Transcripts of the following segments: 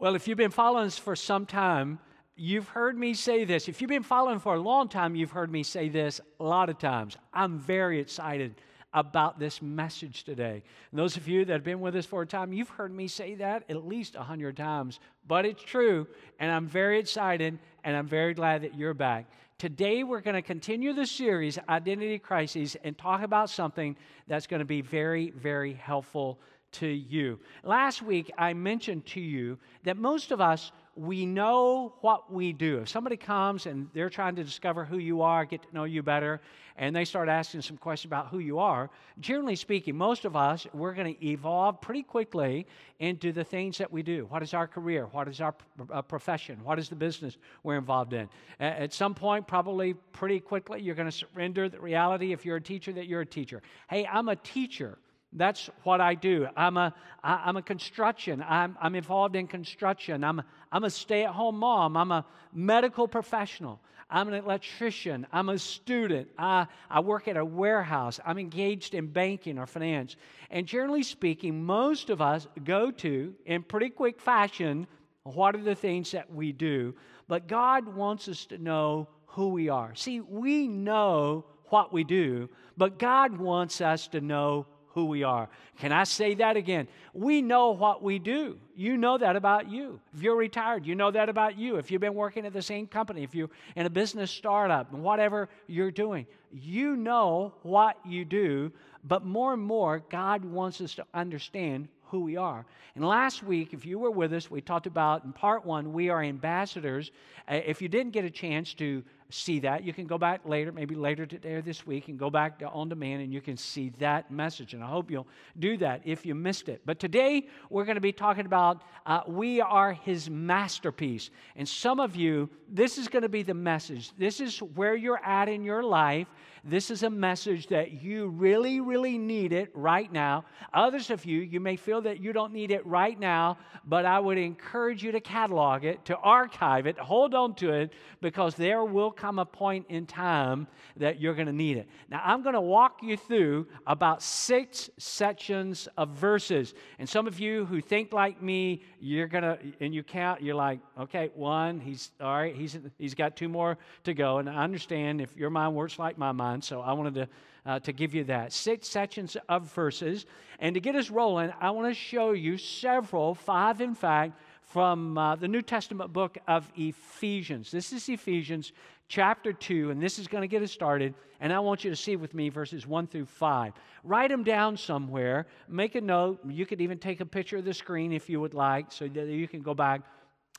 Well, if you've been following us for some time, you've heard me say this. If you've been following for a long time, you've heard me say this a lot of times. I'm very excited about this message today. And those of you that have been with us for a time, you've heard me say that at least a hundred times, but it's true, and I'm very excited, and I'm very glad that you're back. Today, we're going to continue the series, Identity Crises, and talk about something that's going to be very, very helpful to you. Last week, I mentioned to you that most of us, we know what we do. If somebody comes and they're trying to discover who you are, get to know you better, and they start asking some questions about who you are, generally speaking, most of us, we're going to evolve pretty quickly into the things that we do. What is our career? What is our uh, profession? What is the business we're involved in? At some point, probably pretty quickly, you're going to surrender the reality, if you're a teacher, that you're a teacher. Hey, I'm a teacher. That's what I do. I'm a, I'm a construction. I'm, I'm involved in construction. I'm, I'm a stay at home mom. I'm a medical professional. I'm an electrician. I'm a student. I, I work at a warehouse. I'm engaged in banking or finance. And generally speaking, most of us go to, in pretty quick fashion, what are the things that we do. But God wants us to know who we are. See, we know what we do, but God wants us to know who we are. Can I say that again? We know what we do. You know that about you. If you're retired, you know that about you. If you've been working at the same company, if you're in a business startup, whatever you're doing, you know what you do. But more and more, God wants us to understand who we are. And last week, if you were with us, we talked about in part one, we are ambassadors. Uh, if you didn't get a chance to see that. You can go back later, maybe later today or this week, and go back to on demand and you can see that message. And I hope you'll do that if you missed it. But today we're going to be talking about uh, we are his masterpiece. And some of you, this is going to be the message. This is where you're at in your life. This is a message that you really, really need it right now. Others of you, you may feel that you don't need it right now, but I would encourage you to catalog it, to archive it, hold on to it, because there will come a point in time that you're going to need it. Now, I'm going to walk you through about six sections of verses. And some of you who think like me, you're going to, and you count, you're like, okay, one, he's, all right, he's, he's got two more to go. And I understand if your mind works like my mind, so I wanted to. Uh, to give you that. Six sections of verses. And to get us rolling, I want to show you several, five in fact, from uh, the New Testament book of Ephesians. This is Ephesians chapter 2, and this is going to get us started. And I want you to see with me verses 1 through 5. Write them down somewhere. Make a note. You could even take a picture of the screen if you would like, so that you can go back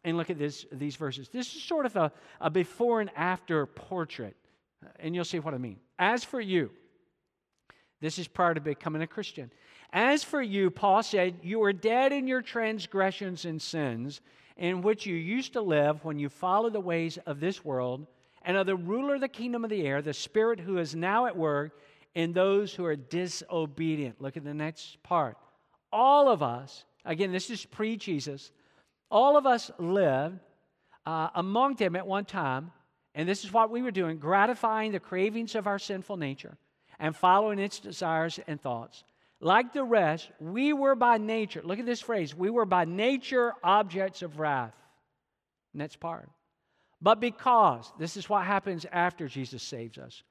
and look at this, these verses. This is sort of a, a before and after portrait, uh, and you'll see what I mean. As for you, this is prior to becoming a Christian. As for you, Paul said, you were dead in your transgressions and sins, in which you used to live when you followed the ways of this world and of the ruler of the kingdom of the air, the spirit who is now at work in those who are disobedient. Look at the next part. All of us, again, this is pre Jesus, all of us lived uh, among them at one time, and this is what we were doing gratifying the cravings of our sinful nature and following its desires and thoughts. Like the rest, we were by nature, look at this phrase, we were by nature objects of wrath. Next part. But because, this is what happens after Jesus saves us.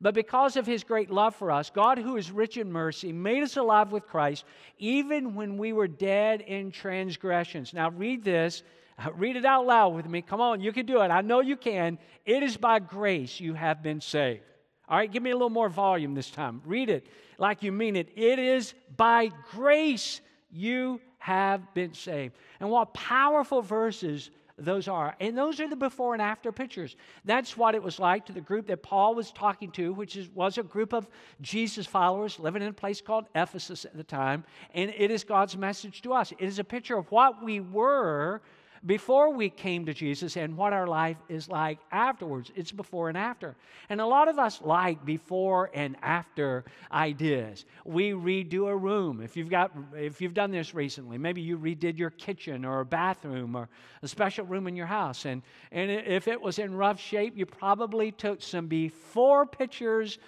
But because of his great love for us, God, who is rich in mercy, made us alive with Christ, even when we were dead in transgressions. Now, read this. Read it out loud with me. Come on, you can do it. I know you can. It is by grace you have been saved. All right, give me a little more volume this time. Read it like you mean it. It is by grace you have been saved. And what powerful verses those are. And those are the before and after pictures. That's what it was like to the group that Paul was talking to, which is, was a group of Jesus followers living in a place called Ephesus at the time. And it is God's message to us. It is a picture of what we were before we came to Jesus and what our life is like afterwards. It's before and after. And a lot of us like before and after ideas. We redo a room. If you've got if you've done this recently, maybe you redid your kitchen or a bathroom or a special room in your house. And, and if it was in rough shape, you probably took some before pictures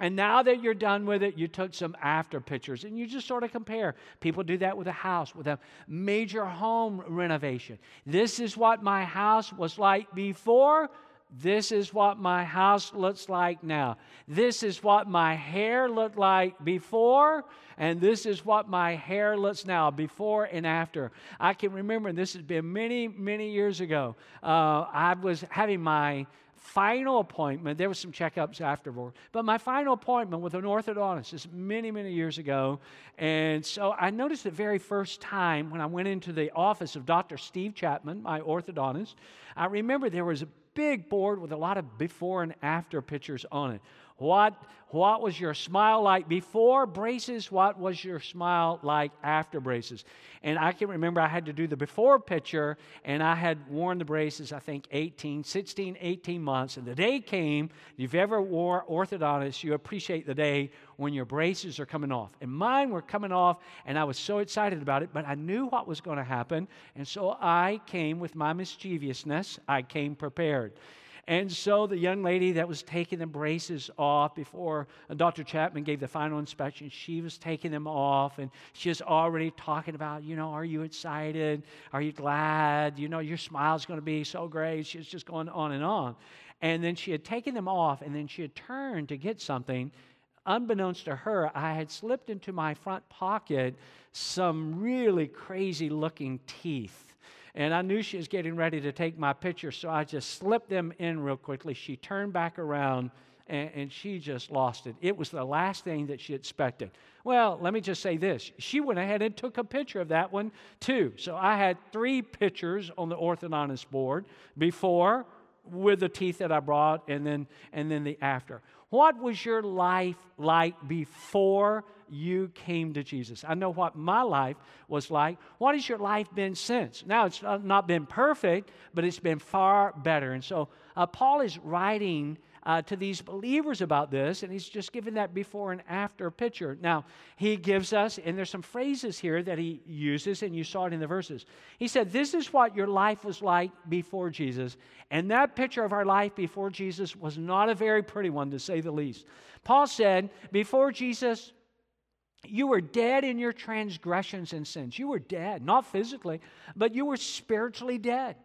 And now that you're done with it, you took some after pictures and you just sort of compare. People do that with a house, with a major home renovation. This is what my house was like before. This is what my house looks like now. This is what my hair looked like before, and this is what my hair looks now, before and after. I can remember, this has been many, many years ago. Uh, I was having my final appointment, there was some checkups afterward, but my final appointment with an orthodontist is many, many years ago. And so I noticed the very first time when I went into the office of Dr. Steve Chapman, my orthodontist, I remember there was a big board with a lot of before and after pictures on it. What, what was your smile like before braces? What was your smile like after braces? And I can remember I had to do the before picture, and I had worn the braces, I think, 18, 16, 18 months. And the day came, if you've ever wore orthodontist, you appreciate the day when your braces are coming off. And mine were coming off, and I was so excited about it, but I knew what was going to happen. And so I came with my mischievousness, I came prepared. And so the young lady that was taking the braces off before uh, Dr. Chapman gave the final inspection, she was taking them off and she was already talking about, you know, are you excited? Are you glad? You know, your smile's going to be so great. She was just going on and on. And then she had taken them off and then she had turned to get something. Unbeknownst to her, I had slipped into my front pocket some really crazy looking teeth and I knew she was getting ready to take my picture, so I just slipped them in real quickly. She turned back around and, and, she just lost it. It was the last thing that she expected. Well, let me just say this she went ahead and took a picture of that one too. So I had three pictures on the orthodontist board before with the teeth that I brought and then and then the after. What was your life like before you came to Jesus? I know what my life was like. What has your life been since? Now, it's not been perfect, but it's been far better. And so, uh, Paul is writing uh, to these believers about this, and he's just given that before and after picture. Now, he gives us, and there's some phrases here that he uses, and you saw it in the verses. He said, This is what your life was like before Jesus. And that picture of our life before Jesus was not a very pretty one, to say the least. Paul said, Before Jesus, you were dead in your transgressions and sins. You were dead, not physically, but you were spiritually dead.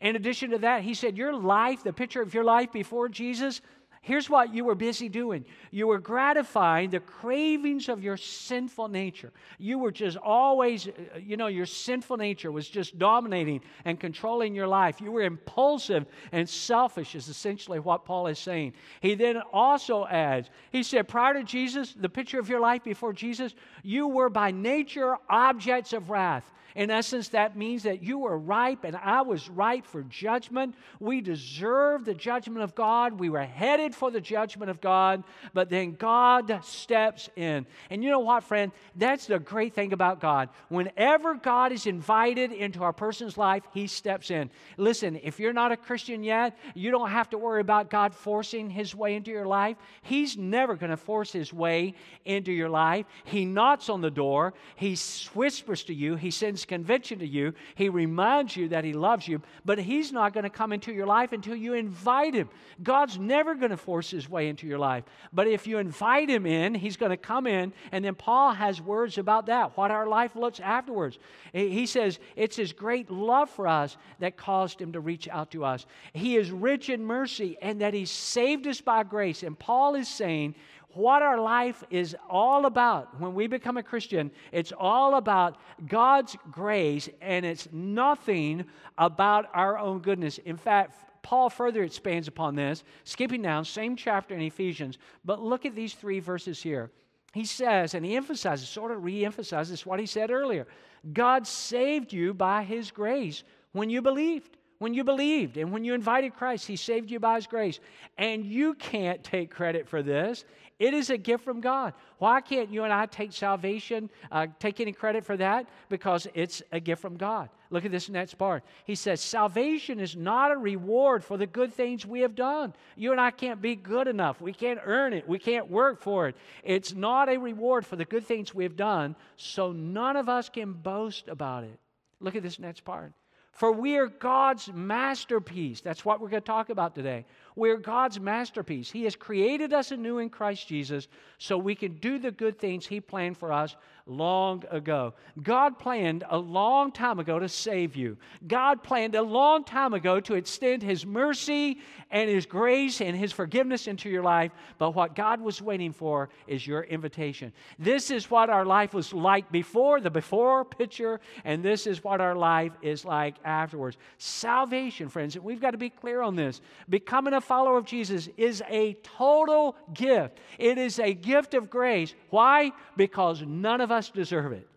In addition to that, he said, Your life, the picture of your life before Jesus, here's what you were busy doing. You were gratifying the cravings of your sinful nature. You were just always, uh, you know, your sinful nature was just dominating and controlling your life. You were impulsive and selfish, is essentially what Paul is saying. He then also adds, he said, prior to Jesus, the picture of your life before Jesus, you were by nature objects of wrath. In essence, that means that you were ripe and I was ripe for judgment. We deserved the judgment of God. We were headed for the judgment of God, but then God steps in. And you know what, friend? That's the great thing about God. Whenever God is invited into a person's life, He steps in. Listen, if you're not a Christian yet, you don't have to worry about God forcing His way into your life. He's never going to force His way into your life. He knocks on the door, He whispers to you, He sends conviction to you. He reminds you that He loves you, but He's not going to come into your life until you invite Him. God's never going to force His way into your life. But if you invite Him in, He's going to come in. And then Paul has words about that, what our life looks afterwards. He says, It's His great love for us that caused Him to reach out to us. He is rich in mercy and that He saved us by grace. And Paul is saying, what our life is all about when we become a Christian. It's all about God's grace, and it's nothing about our own goodness. In fact, Paul further expands upon this, skipping down, same chapter in Ephesians, but look at these three verses here. He says, and he emphasizes, sort of re emphasizes what he said earlier God saved you by his grace when you believed when you believed and when you invited Christ, He saved you by His grace. And you can't take credit for this. It is a gift from God. Why can't you and I take salvation, uh, take any credit for that? Because it's a gift from God. Look at this next part. He says, Salvation is not a reward for the good things we have done. You and I can't be good enough. We can't earn it. We can't work for it. It's not a reward for the good things we have done, so none of us can boast about it. Look at this next part. For we are God's masterpiece. That's what we're going to talk about today. We're God's masterpiece. He has created us anew in Christ Jesus so we can do the good things He planned for us long ago. God planned a long time ago to save you. God planned a long time ago to extend His mercy and His grace and His forgiveness into your life. But what God was waiting for is your invitation. This is what our life was like before, the before picture, and this is what our life is like afterwards. Salvation, friends, we've got to be clear on this. Becoming a follower of Jesus is a total gift, it is a gift of grace. Why? Because none of us deserve it.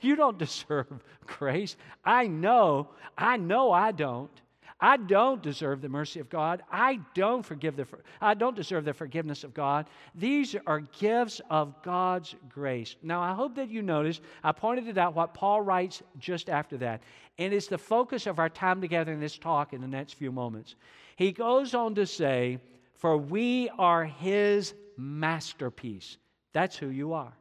You don't deserve grace. I know, I know I don't. I don't deserve the mercy of God. I don't forgive the I don't deserve the forgiveness of God. These are gifts of God's grace. Now I hope that you notice I pointed it out what Paul writes just after that. And it's the focus of our time together in this talk in the next few moments. He goes on to say, "For we are his masterpiece." That's who you are.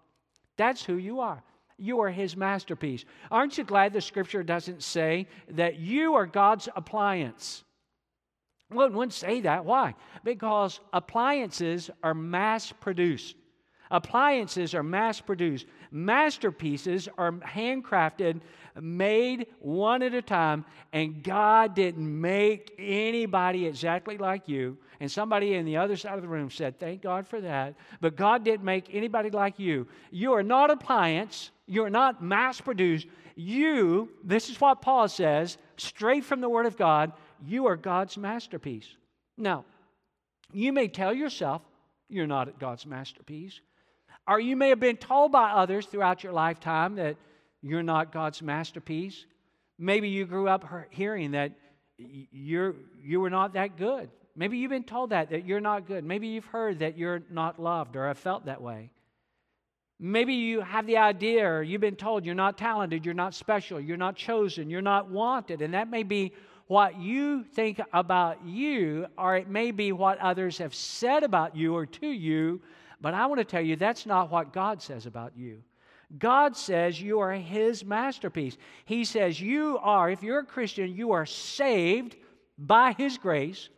That's who you are. You are his masterpiece. Aren't you glad the scripture doesn't say that you are God's appliance? Well, it wouldn't say that. Why? Because appliances are mass produced. Appliances are mass produced. Masterpieces are handcrafted, made one at a time, and God didn't make anybody exactly like you. And somebody in the other side of the room said, Thank God for that. But God didn't make anybody like you. You are not appliance, you are not mass produced. You, this is what Paul says, straight from the Word of God, you are God's masterpiece. Now, you may tell yourself you're not God's masterpiece. Or you may have been told by others throughout your lifetime that you're not God's masterpiece. Maybe you grew up hearing that you're, you were not that good. Maybe you've been told that, that you're not good. Maybe you've heard that you're not loved or have felt that way. Maybe you have the idea or you've been told you're not talented, you're not special, you're not chosen, you're not wanted. And that may be what you think about you, or it may be what others have said about you or to you but I want to tell you that's not what God says about you. God says you are His masterpiece. He says you are, if you're a Christian, you are saved by His grace.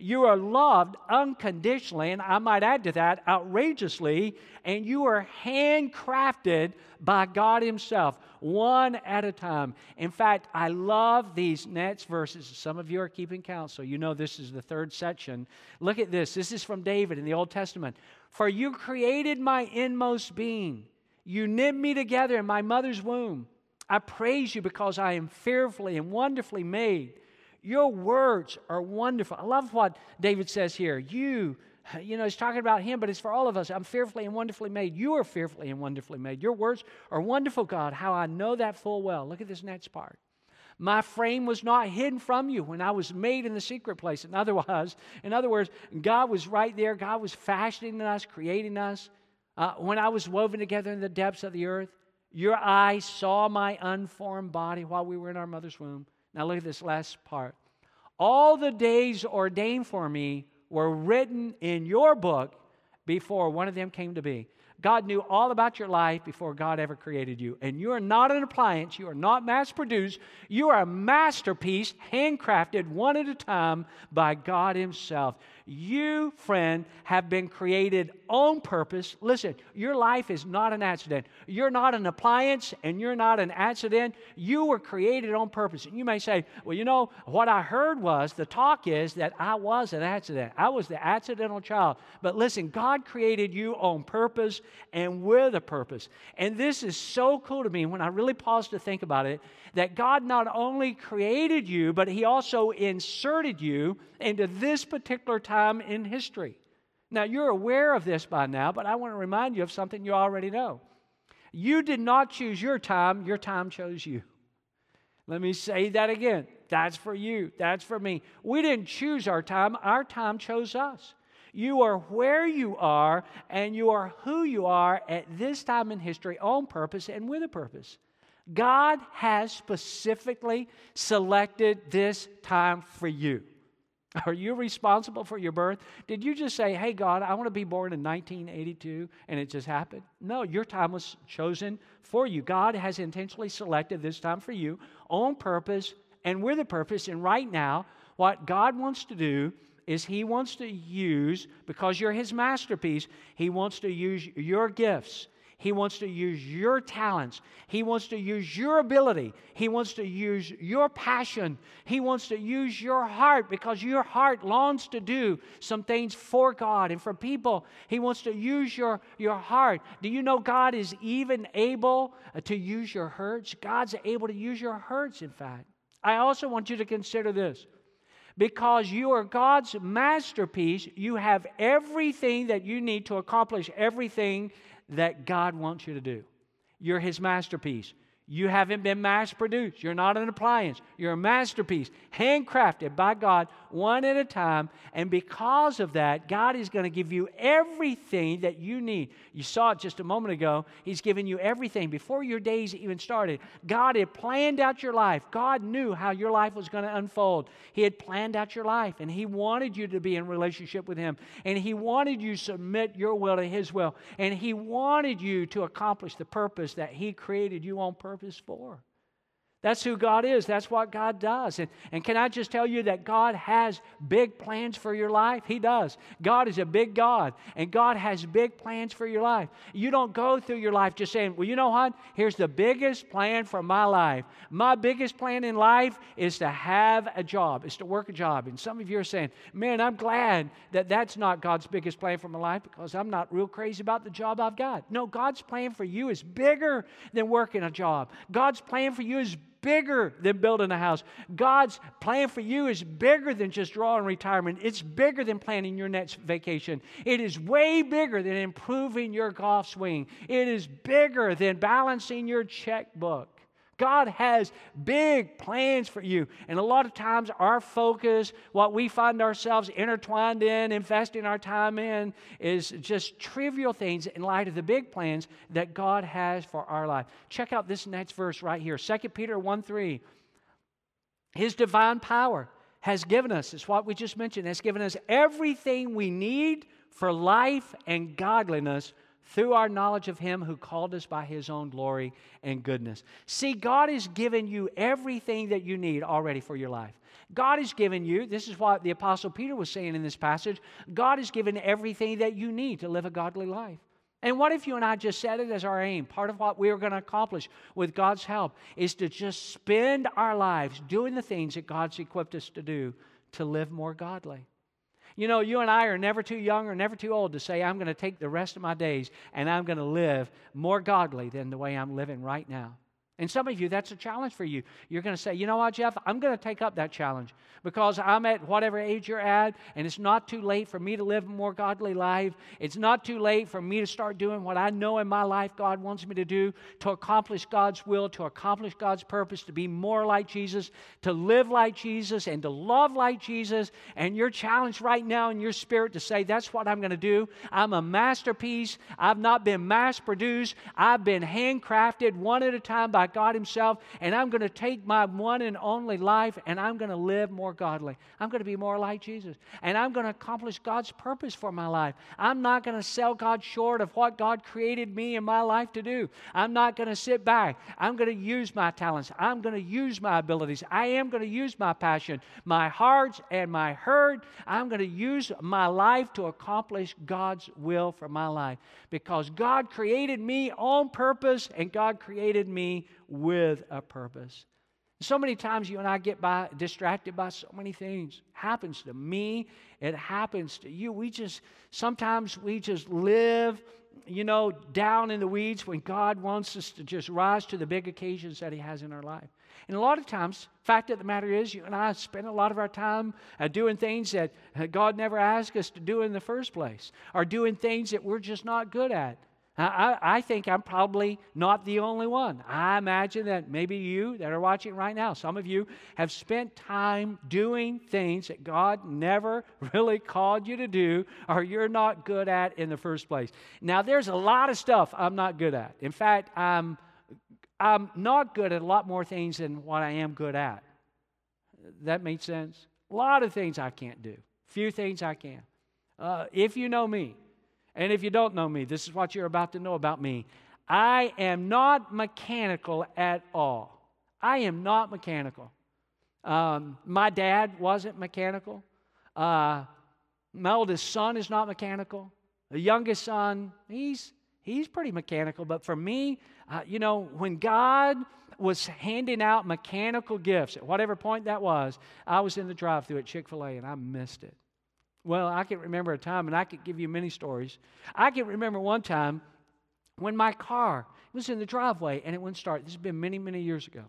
You are loved unconditionally, and I might add to that, outrageously, and you are handcrafted by God Himself, one at a time. In fact, I love these next verses. Some of you are keeping count, so you know this is the third section. Look at this. This is from David in the Old Testament. For you created my inmost being. You knit me together in my mother's womb. I praise you because I am fearfully and wonderfully made. Your words are wonderful. I love what David says here. You, you know, he's talking about him, but it's for all of us. I'm fearfully and wonderfully made. You are fearfully and wonderfully made. Your words are wonderful, God. How I know that full well. Look at this next part. My frame was not hidden from you when I was made in the secret place. In other words, in other words, God was right there. God was fashioning us, creating us. Uh, when I was woven together in the depths of the earth, your eyes saw my unformed body while we were in our mother's womb. Now look at this last part. All the days ordained for me were written in your book before one of them came to be. God knew all about your life before God ever created you. And you are not an appliance, you are not mass produced, you are a masterpiece, handcrafted one at a time by God Himself. You, friend, have been created on purpose. Listen, your life is not an accident. You're not an appliance and you're not an accident. You were created on purpose. And you may say, well, you know, what I heard was the talk is that I was an accident. I was the accidental child. But listen, God created you on purpose and with a purpose. And this is so cool to me when I really pause to think about it that God not only created you, but He also inserted you into this particular time in history. Now, you're aware of this by now, but I want to remind you of something you already know. You did not choose your time, your time chose you. Let me say that again. That's for you, that's for me. We didn't choose our time, our time chose us. You are where you are, and you are who you are at this time in history on purpose and with a purpose. God has specifically selected this time for you. Are you responsible for your birth? Did you just say, hey, God, I want to be born in 1982 and it just happened? No, your time was chosen for you. God has intentionally selected this time for you on purpose and with a purpose. And right now, what God wants to do is He wants to use, because you're His masterpiece, He wants to use your gifts. He wants to use your talents. He wants to use your ability. He wants to use your passion. He wants to use your heart because your heart longs to do some things for God and for people. He wants to use your, your heart. Do you know God is even able uh, to use your hurts? God's able to use your hurts, in fact. I also want you to consider this because you are God's masterpiece, you have everything that you need to accomplish everything that God wants you to do. You're His masterpiece. You haven't been mass produced. You're not an appliance. You're a masterpiece, handcrafted by God one at a time. And because of that, God is going to give you everything that you need. You saw it just a moment ago. He's given you everything. Before your days even started, God had planned out your life. God knew how your life was going to unfold. He had planned out your life, and He wanted you to be in relationship with Him. And He wanted you to submit your will to His will. And He wanted you to accomplish the purpose that He created you on purpose purpose for. That's who God is. That's what God does. And, and can I just tell you that God has big plans for your life? He does. God is a big God, and God has big plans for your life. You don't go through your life just saying, well, you know what? Here's the biggest plan for my life. My biggest plan in life is to have a job, is to work a job. And some of you are saying, man, I'm glad that that's not God's biggest plan for my life because I'm not real crazy about the job I've got. No, God's plan for you is bigger than working a job. God's plan for you is bigger than building a house. God's plan for you is bigger than just drawing retirement. It's bigger than planning your next vacation. It is way bigger than improving your golf swing. It is bigger than balancing your checkbook. God has big plans for you. And a lot of times, our focus, what we find ourselves intertwined in, investing our time in, is just trivial things in light of the big plans that God has for our life. Check out this next verse right here 2 Peter 1 3. His divine power has given us, it's what we just mentioned, has given us everything we need for life and godliness through our knowledge of Him who called us by His own glory and goodness. See, God has given you everything that you need already for your life. God has given you, this is what the Apostle Peter was saying in this passage, God has given everything that you need to live a godly life. And what if you and I just set it as our aim? Part of what we're going to accomplish with God's help is to just spend our lives doing the things that God's equipped us to do to live more godly. You know, you and I are never too young or never too old to say, I'm going to take the rest of my days and I'm going to live more godly than the way I'm living right now. And some of you, that's a challenge for you. You're going to say, you know what, Jeff, I'm going to take up that challenge because I'm at whatever age you're at, and it's not too late for me to live a more godly life. It's not too late for me to start doing what I know in my life God wants me to do to accomplish God's will, to accomplish God's purpose, to be more like Jesus, to live like Jesus, and to love like Jesus. And you're challenged right now in your spirit to say, that's what I'm going to do. I'm a masterpiece. I've not been mass produced, I've been handcrafted one at a time by God Himself, and I'm going to take my one and only life and I'm going to live more godly. I'm going to be more like Jesus, and I'm going to accomplish God's purpose for my life. I'm not going to sell God short of what God created me in my life to do. I'm not going to sit back. I'm going to use my talents. I'm going to use my abilities. I am going to use my passion, my heart, and my hurt. I'm going to use my life to accomplish God's will for my life because God created me on purpose and God created me with a purpose. So many times you and I get by distracted by so many things. happens to me, it happens to you. We just sometimes we just live, you know, down in the weeds when God wants us to just rise to the big occasions that He has in our life. And a lot of times, fact of the matter is, you and I spend a lot of our time uh, doing things that uh, God never asked us to do in the first place, or doing things that we're just not good at. I, I, think I'm probably not the only one. I imagine that maybe you that are watching right now, some of you have spent time doing things that God never really called you to do or you're not good at in the first place. Now, there's a lot of stuff I'm not good at. In fact, I'm, I'm not good at a lot more things than what I am good at. That makes sense? A lot of things I can't do, few things I can. Uh, if you know me, and if you don't know me, this is what you're about to know about me. I am not mechanical at all. I am not mechanical. Um, my dad wasn't mechanical. Uh, my oldest son is not mechanical. The youngest son, he's he's pretty mechanical. But for me, uh, you know, when God was handing out mechanical gifts at whatever point that was, I was in the drive-through at Chick Fil A and I missed it. Well, I can remember a time, and I could give you many stories. I can remember one time when my car was in the driveway and it wouldn't start. This has been many, many years ago.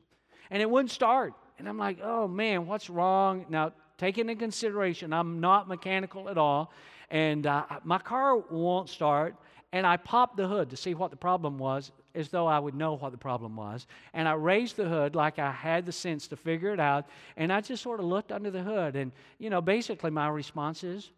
And it wouldn't start. And I'm like, oh man, what's wrong? Now, taking into consideration, I'm not mechanical at all. And uh, my car won't start. And I popped the hood to see what the problem was, as though I would know what the problem was. And I raised the hood like I had the sense to figure it out. And I just sort of looked under the hood. And, you know, basically my response is,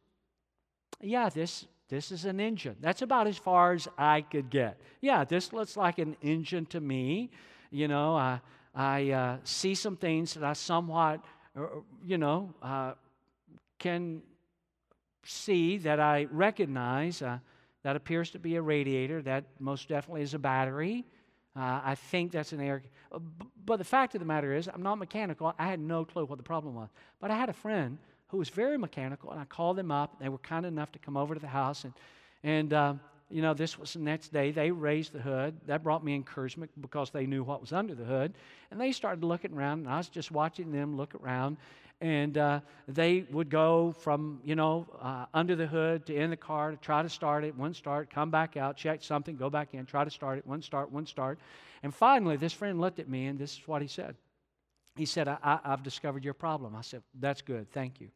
yeah, this this is an engine. That's about as far as I could get. Yeah, this looks like an engine to me. You know, I, I uh, see some things that I somewhat, uh, you know, uh, can see that I recognize. Uh, that appears to be a radiator. That most definitely is a battery. Uh, I think that's an air. Uh, but the fact of the matter is, I'm not mechanical. I had no clue what the problem was. But I had a friend who was very mechanical, and I called them up. They were kind enough to come over to the house, and and uh, you know this was the next day. They raised the hood. That brought me encouragement because they knew what was under the hood, and they started looking around, and I was just watching them look around. And uh, they would go from, you know, uh, under the hood to in the car to try to start it, one start, come back out, check something, go back in, try to start it, one start, one start. And finally, this friend looked at me, and this is what he said. He said, I, i've discovered your problem. I said, That's good. Thank you.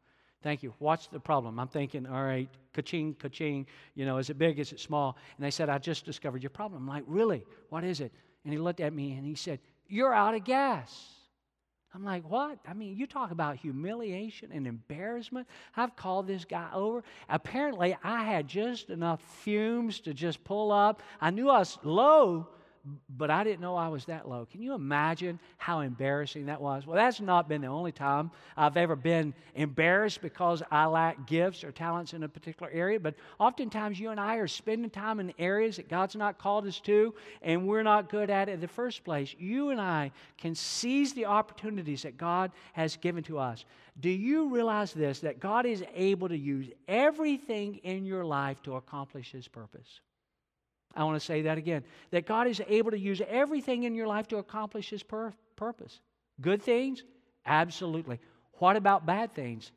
Thank you. What's the problem? I'm thinking, all right, ka-ching, ka-ching, you know, is it big, is it small? And they said, I just discovered your problem. I'm like, really? What is it? And he looked at me and he said, You're out of gas. I'm like, what? I mean, you talk about humiliation and embarrassment. I've called this guy over. Apparently, I had just enough fumes to just pull up. I knew I was low, but I didn't know I was that low. Can you imagine how embarrassing that was? Well, that's not been the only time I've ever been embarrassed because I lack gifts or talents in a particular area, but oftentimes you and I are spending time in areas that God's not called us to and we're not good at it in the first place. You and I can seize the opportunities that God has given to us. Do you realize this that God is able to use everything in your life to accomplish His purpose? I want to say that again that God is able to use everything in your life to accomplish His pur- purpose. Good things? Absolutely. What about bad things?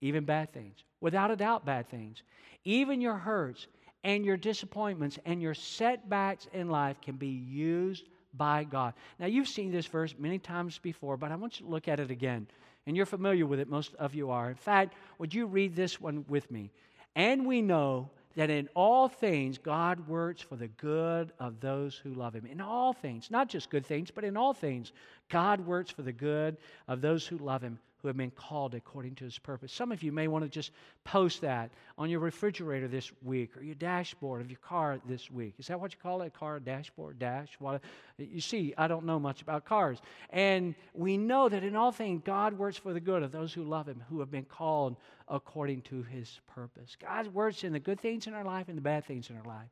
Even bad things. Without a doubt, bad things. Even your hurts and your disappointments and your setbacks in life can be used by God. Now, you've seen this verse many times before, but I want you to look at it again. And you're familiar with it, most of you are. In fact, would you read this one with me? And we know that in all things God works for the good of those who love Him. In all things, not just good things, but in all things, God works for the good of those who love Him, who have been called according to his purpose. Some of you may want to just post that on your refrigerator this week or your dashboard of your car this week. Is that what you call it? A car dashboard, dash? What? You see, I don't know much about cars. And we know that in all things, God works for the good of those who love him, who have been called according to his purpose. God works in the good things in our life and the bad things in our life.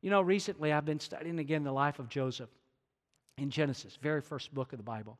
You know, recently I've been studying again the life of Joseph in Genesis, very first book of the Bible.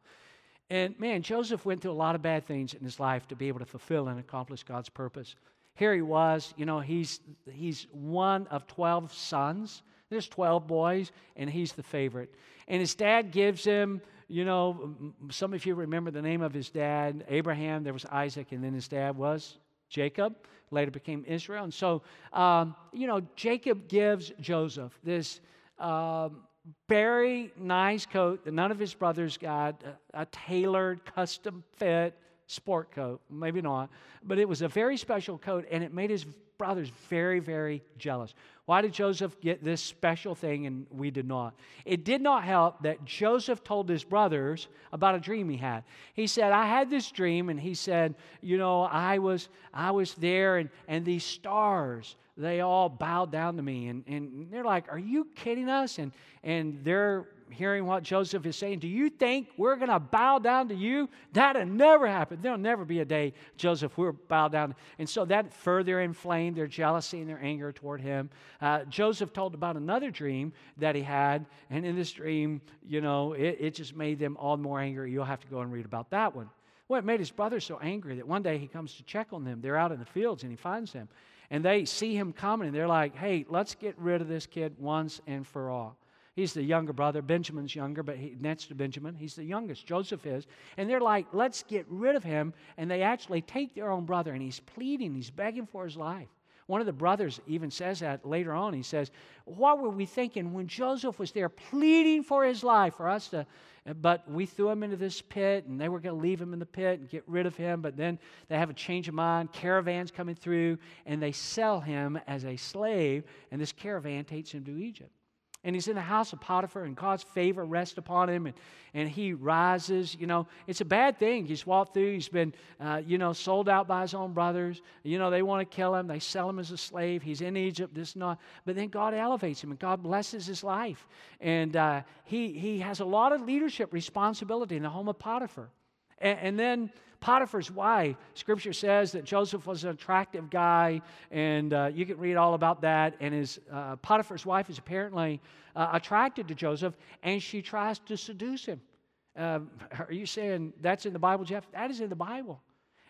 And man, Joseph went through a lot of bad things in his life to be able to fulfill and accomplish God's purpose. Here he was, you know, he's, he's one of 12 sons. There's 12 boys, and he's the favorite. And his dad gives him, you know, some of you remember the name of his dad, Abraham, there was Isaac, and then his dad was Jacob, later became Israel. And so, um, you know, Jacob gives Joseph this. Um, very nice coat that none of his brothers got, a, a tailored, custom fit sport coat. Maybe not, but it was a very special coat and it made his brothers very, very jealous. Why did Joseph get this special thing and we did not? It did not help that Joseph told his brothers about a dream he had. He said, I had this dream, and he said, You know, I was I was there and, and these stars they all bowed down to me. And, and they're like, Are you kidding us? And, and they're hearing what Joseph is saying. Do you think we're going to bow down to you? That'll never happen. There'll never be a day, Joseph, we'll bow down. And so that further inflamed their jealousy and their anger toward him. Uh, Joseph told about another dream that he had. And in this dream, you know, it, it just made them all more angry. You'll have to go and read about that one. Well, it made his brother so angry that one day he comes to check on them. They're out in the fields and he finds them. And they see him coming and they're like, hey, let's get rid of this kid once and for all. He's the younger brother. Benjamin's younger, but he, next to Benjamin, he's the youngest. Joseph is. And they're like, let's get rid of him. And they actually take their own brother and he's pleading, he's begging for his life. One of the brothers even says that later on. He says, What were we thinking when Joseph was there pleading for his life for us to. But we threw him into this pit and they were going to leave him in the pit and get rid of him. But then they have a change of mind. Caravans coming through and they sell him as a slave. And this caravan takes him to Egypt and he's in the house of Potiphar, and God's favor rests upon him, and, and he rises. You know, it's a bad thing. He's walked through, he's been, uh, you know, sold out by his own brothers. You know, they want to kill him, they sell him as a slave. He's in Egypt, this not. But then God elevates him, and God blesses his life. And uh, he, he has a lot of leadership responsibility in the home of Potiphar. and, and then Potiphar's wife, scripture says that Joseph was an attractive guy, and uh, you can read all about that. And his uh, Potiphar's wife is apparently uh, attracted to Joseph, and she tries to seduce him. Um, are you saying that's in the Bible, Jeff? That is in the Bible.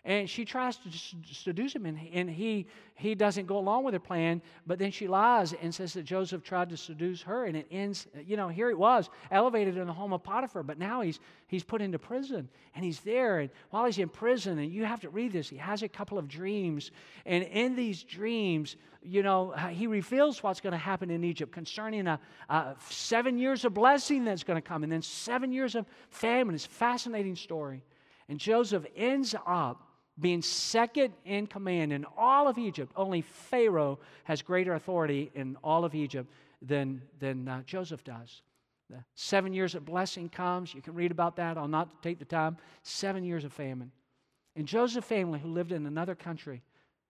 And she tries to seduce him, and, and he, he doesn't go along with her plan. But then she lies and says that Joseph tried to seduce her, and it ends, you know, here he was, elevated in the home of Potiphar, but now he's, he's put into prison, and he's there. And while he's in prison, and you have to read this, he has a couple of dreams. And in these dreams, you know, he reveals what's going to happen in Egypt concerning a, a seven years of blessing that's going to come, and then seven years of famine. It's a fascinating story. And Joseph ends up being second in command in all of Egypt. Only Pharaoh has greater authority in all of Egypt than, than uh, Joseph does. The seven years of blessing comes. You can read about that. I'll not take the time. Seven years of famine. And Joseph's family, who lived in another country,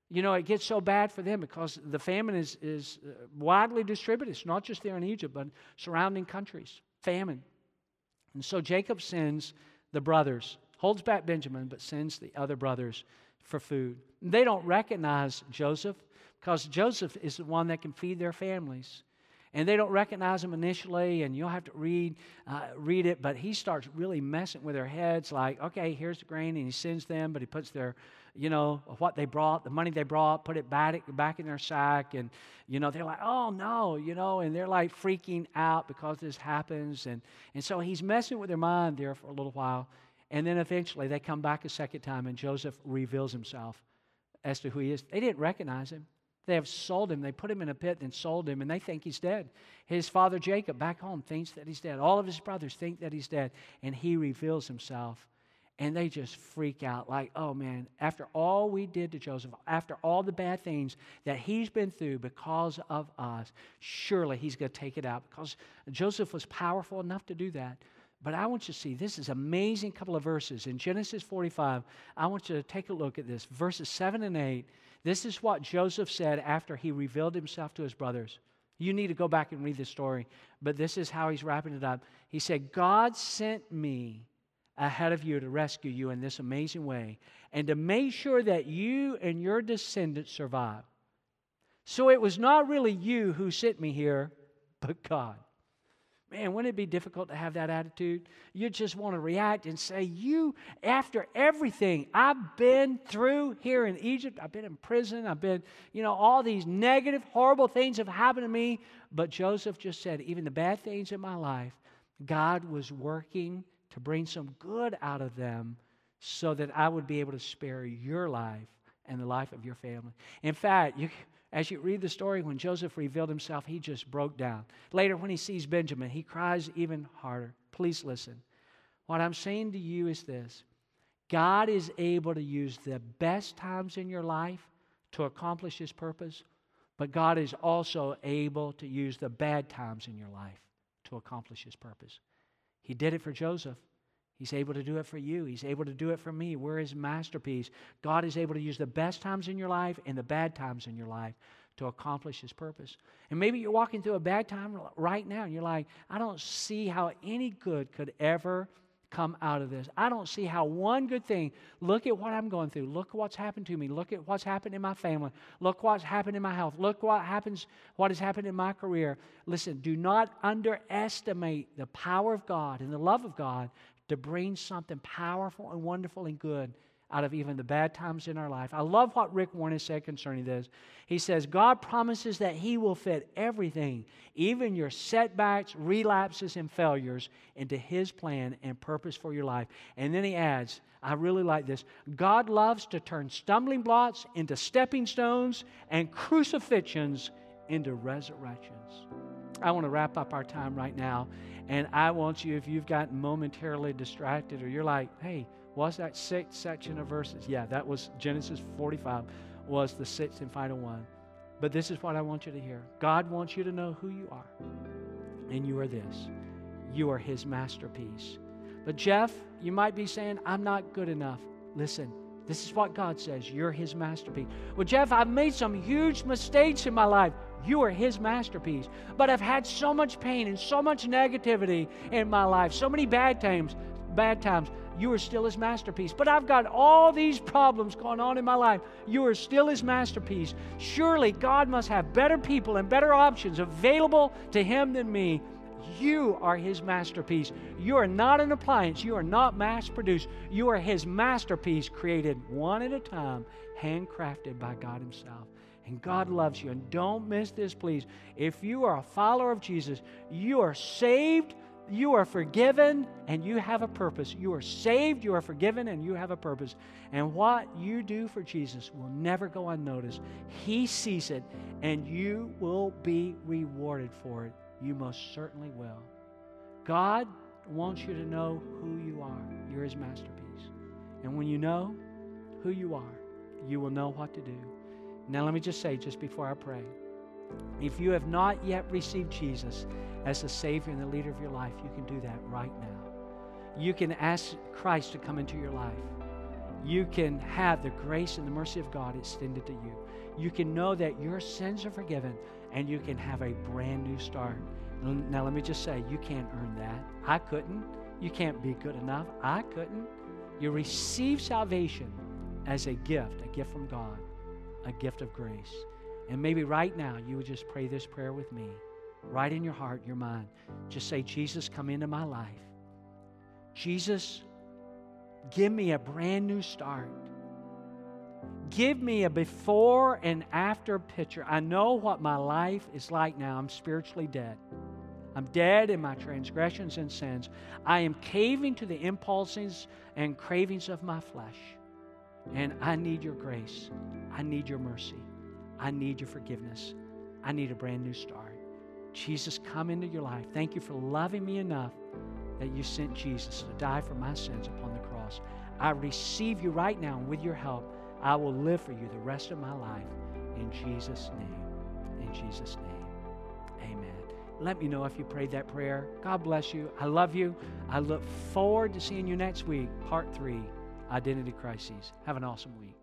you know, it gets so bad for them because the famine is, is uh, widely distributed. It's not just there in Egypt, but surrounding countries. Famine. And so Jacob sends the brothers holds back Benjamin, but sends the other brothers for food. They don't recognize Joseph because Joseph is the one that can feed their families. And they don't recognize him initially, and you'll have to read, uh, read it, but he starts really messing with their heads like, okay, here's the grain, and he sends them, but he puts their, you know, what they brought, the money they brought, put it back, back in their sack, and, you know, they're like, oh no, you know, and they're like freaking out because this happens. And, and so he's messing with their mind there for a little while. And then eventually they come back a second time and Joseph reveals himself as to who he is. They didn't recognize him. They have sold him. They put him in a pit and sold him, and they think he's dead. His father Jacob, back home, thinks that he's dead. All of his brothers think that he's dead, and he reveals himself. And they just freak out like, oh man, after all we did to Joseph, after all the bad things that he's been through because of us, surely he's going to take it out because Joseph was powerful enough to do that. But I want you to see this is amazing couple of verses in Genesis 45. I want you to take a look at this. Verses 7 and 8. This is what Joseph said after he revealed himself to his brothers. You need to go back and read the story, but this is how he's wrapping it up. He said, God sent me ahead of you to rescue you in this amazing way and to make sure that you and your descendants survive. So it was not really you who sent me here, but God. Man, wouldn't it be difficult to have that attitude? You just want to react and say, You, after everything I've been through here in Egypt, I've been in prison, I've been, you know, all these negative, horrible things have happened to me. But Joseph just said, Even the bad things in my life, God was working to bring some good out of them so that I would be able to spare your life and the life of your family. In fact, you, as you read the story, when Joseph revealed himself, he just broke down. Later, when he sees Benjamin, he cries even harder. Please listen. What I'm saying to you is this God is able to use the best times in your life to accomplish his purpose, but God is also able to use the bad times in your life to accomplish his purpose. He did it for Joseph. He's able to do it for you. He's able to do it for me. We're his masterpiece. God is able to use the best times in your life and the bad times in your life to accomplish his purpose. And maybe you're walking through a bad time right now and you're like, I don't see how any good could ever come out of this. I don't see how one good thing, look at what I'm going through. Look at what's happened to me. Look at what's happened in my family. Look what's happened in my health. Look what happens, what has happened in my career. Listen, do not underestimate the power of God and the love of God to bring something powerful and wonderful and good out of even the bad times in our life. I love what Rick Warren said concerning this. He says, God promises that He will fit everything, even your setbacks, relapses, and failures, into His plan and purpose for your life. And then He adds, I really like this God loves to turn stumbling blocks into stepping stones and crucifixions into resurrections. I want to wrap up our time right now. And I want you, if you've gotten momentarily distracted or you're like, hey, was that sixth section of verses? Yeah, that was Genesis 45, was the sixth and final one. But this is what I want you to hear God wants you to know who you are. And you are this you are His masterpiece. But, Jeff, you might be saying, I'm not good enough. Listen, this is what God says. You're His masterpiece. Well, Jeff, I've made some huge mistakes in my life. You are His masterpiece. But I've had so much pain and so much negativity in my life, so many bad times, bad times you are still his masterpiece. But I've got all these problems going on in my life. You are still his masterpiece. Surely God must have better people and better options available to him than me. You are his masterpiece. You are not an appliance. You are not mass produced. You are his masterpiece, created one at a time, handcrafted by God himself. And God loves you. And don't miss this, please. If you are a follower of Jesus, you are saved you are forgiven and you have a purpose. You are saved, you are forgiven, and you have a purpose. And what you do for Jesus will never go unnoticed. He sees it, and you will be rewarded for it. You most certainly will. God wants you to know who you are. You're His masterpiece. And when you know who you are, you will know what to do. Now, let me just say, just before I pray, if you have not yet received Jesus as the Savior and the leader of your life, you can do that right now. You can ask Christ to come into your life. You can have the grace and the mercy of God extended to you. You can know that your sins are forgiven and you can have a brand new start. Now, let me just say, you can't earn that. I couldn't. You can't be good enough. I couldn't. You receive salvation as a gift, a gift from God, a gift of grace. And maybe right now you would just pray this prayer with me, right in your heart, your mind. Just say, Jesus, come into my life. Jesus, give me a brand new start. Give me a before and after picture. I know what my life is like now. I'm spiritually dead. I'm dead in my transgressions and sins. I am caving to the impulses and cravings of my flesh. And I need your grace. I need your mercy. I need your forgiveness. I need a brand new start. Jesus, come into your life. Thank you for loving me enough that you sent Jesus to die for my sins upon the cross. I receive you right now, and with your help, I will live for you the rest of my life. In Jesus' name. In Jesus' name. Amen. Let me know if you prayed that prayer. God bless you. I love you. I look forward to seeing you next week, part three Identity Crises. Have an awesome week.